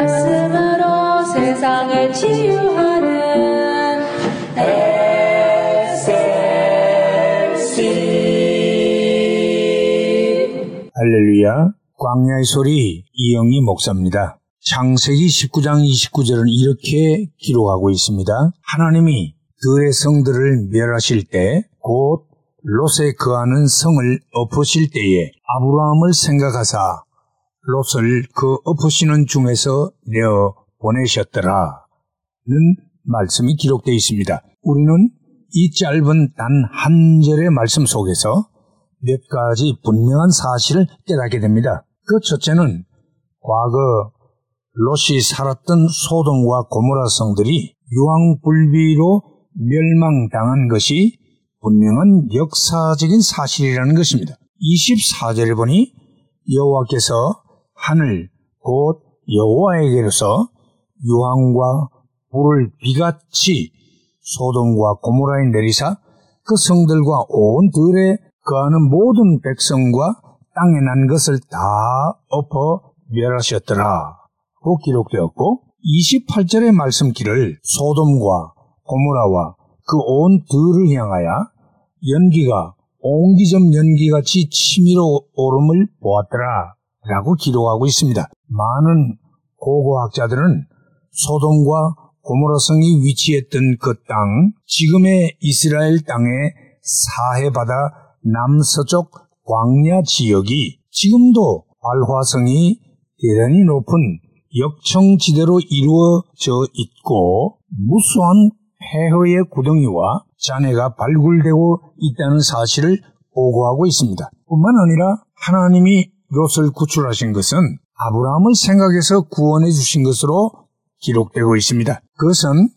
말씀으로 세상을 치유하는 SLC 할렐루야 광야의 소리 이영희 목사입니다. 창세기 19장 29절은 이렇게 기록하고 있습니다. 하나님이 들의 성들을 멸하실 때 곧 롯에 거하는 성을 엎으실 때에 아브라함을 생각하사 롯을 그 엎으시는 중에서 내어 보내셨더라 는 말씀이 기록되어 있습니다. 우리는 이 짧은 단 한 절의 말씀 속에서 몇 가지 분명한 사실을 깨닫게 됩니다. 그 첫째는 과거 롯이 살았던 소돔과 고모라 성들이 유황불비로 멸망당한 것이 분명한 역사적인 사실이라는 것입니다. 24절에 보니 여호와께서 하늘 곧 여호와에게로서 유황과 불을 비같이 소돔과 고모라에 내리사 그 성들과 온 들에 거하는 모든 백성과 땅에 난 것을 다 엎어 멸하셨더라. 고 기록되었고 28절의 말씀기를 소돔과 고모라와 그 온 들을 향하여 연기가 옹기점 연기같이 치밀어 오름을 보았더라 라고 기록하고 있습니다. 많은 고고학자들은 소돔과 고모라성이 위치했던 그 땅, 지금의 이스라엘 땅의 사해바다 남서쪽 광야 지역이 지금도 발화성이 대단히 높은 역청지대로 이루어져 있고 무수한 폐허의 구덩이와 잔해가 발굴되고 있다는 사실을 보고하고 있습니다. 뿐만 아니라 하나님이 롯을 구출하신 것은 아브라함을 생각해서 구원해 주신 것으로 기록되고 있습니다. 그것은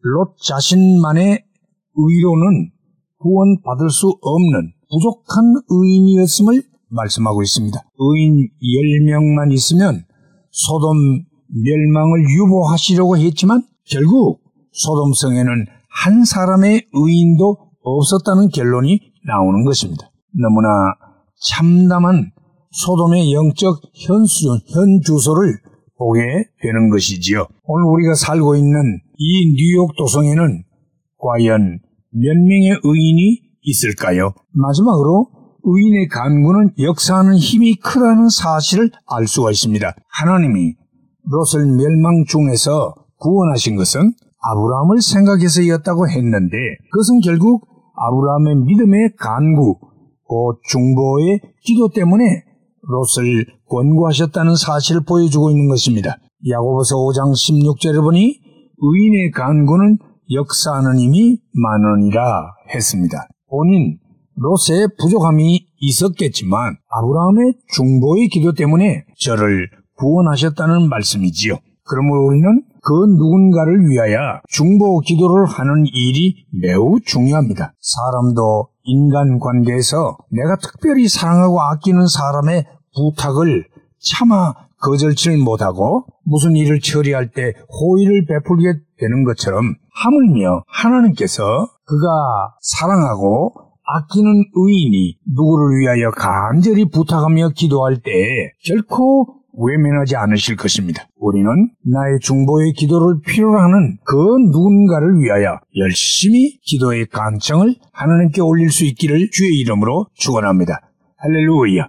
롯 자신만의 의로는 구원받을 수 없는 부족한 의인이었음을 말씀하고 있습니다. 의인 10명만 있으면 소돔 멸망을 유보하시려고 했지만 결국 소돔성에는 한 사람의 의인도 없었다는 결론이 나오는 것입니다. 너무나 참담한 소돔의 영적 현수, 현주소를 보게 되는 것이지요. 오늘 우리가 살고 있는 이 뉴욕 도성에는 과연 몇 명의 의인이 있을까요? 마지막으로 의인의 간구는 역사하는 힘이 크다는 사실을 알 수가 있습니다. 하나님이 롯을 멸망 중에서 구원하신 것은 아브라함을 생각해서였다고 했는데 그것은 결국 아브라함의 믿음의 간구, 곧 중보의 기도 때문에 롯을 권고하셨다는 사실을 보여주고 있는 것입니다. 야고보서 5장 16절에 보니 의인의 간구는 역사하는 힘이 많으니라 했습니다. 본인 롯의 부족함이 있었겠지만 아브라함의 중보의 기도 때문에 저를 구원하셨다는 말씀이지요. 그러므로 우리는 그 누군가를 위하여 중보 기도를 하는 일이 매우 중요합니다. 사람도 인간 관계에서 내가 특별히 사랑하고 아끼는 사람의 부탁을 차마 거절치를 못하고 무슨 일을 처리할 때 호의를 베풀게 되는 것처럼 하물며 하나님께서 그가 사랑하고 아끼는 의인이 누구를 위하여 간절히 부탁하며 기도할 때 결코 외면하지 않으실 것입니다. 우리는 나의 중보의 기도를 필요로 하는 그 누군가를 위하여 열심히 기도의 간청을 하나님께 올릴 수 있기를 주의 이름으로 축원합니다. 할렐루야.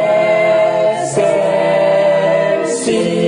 see.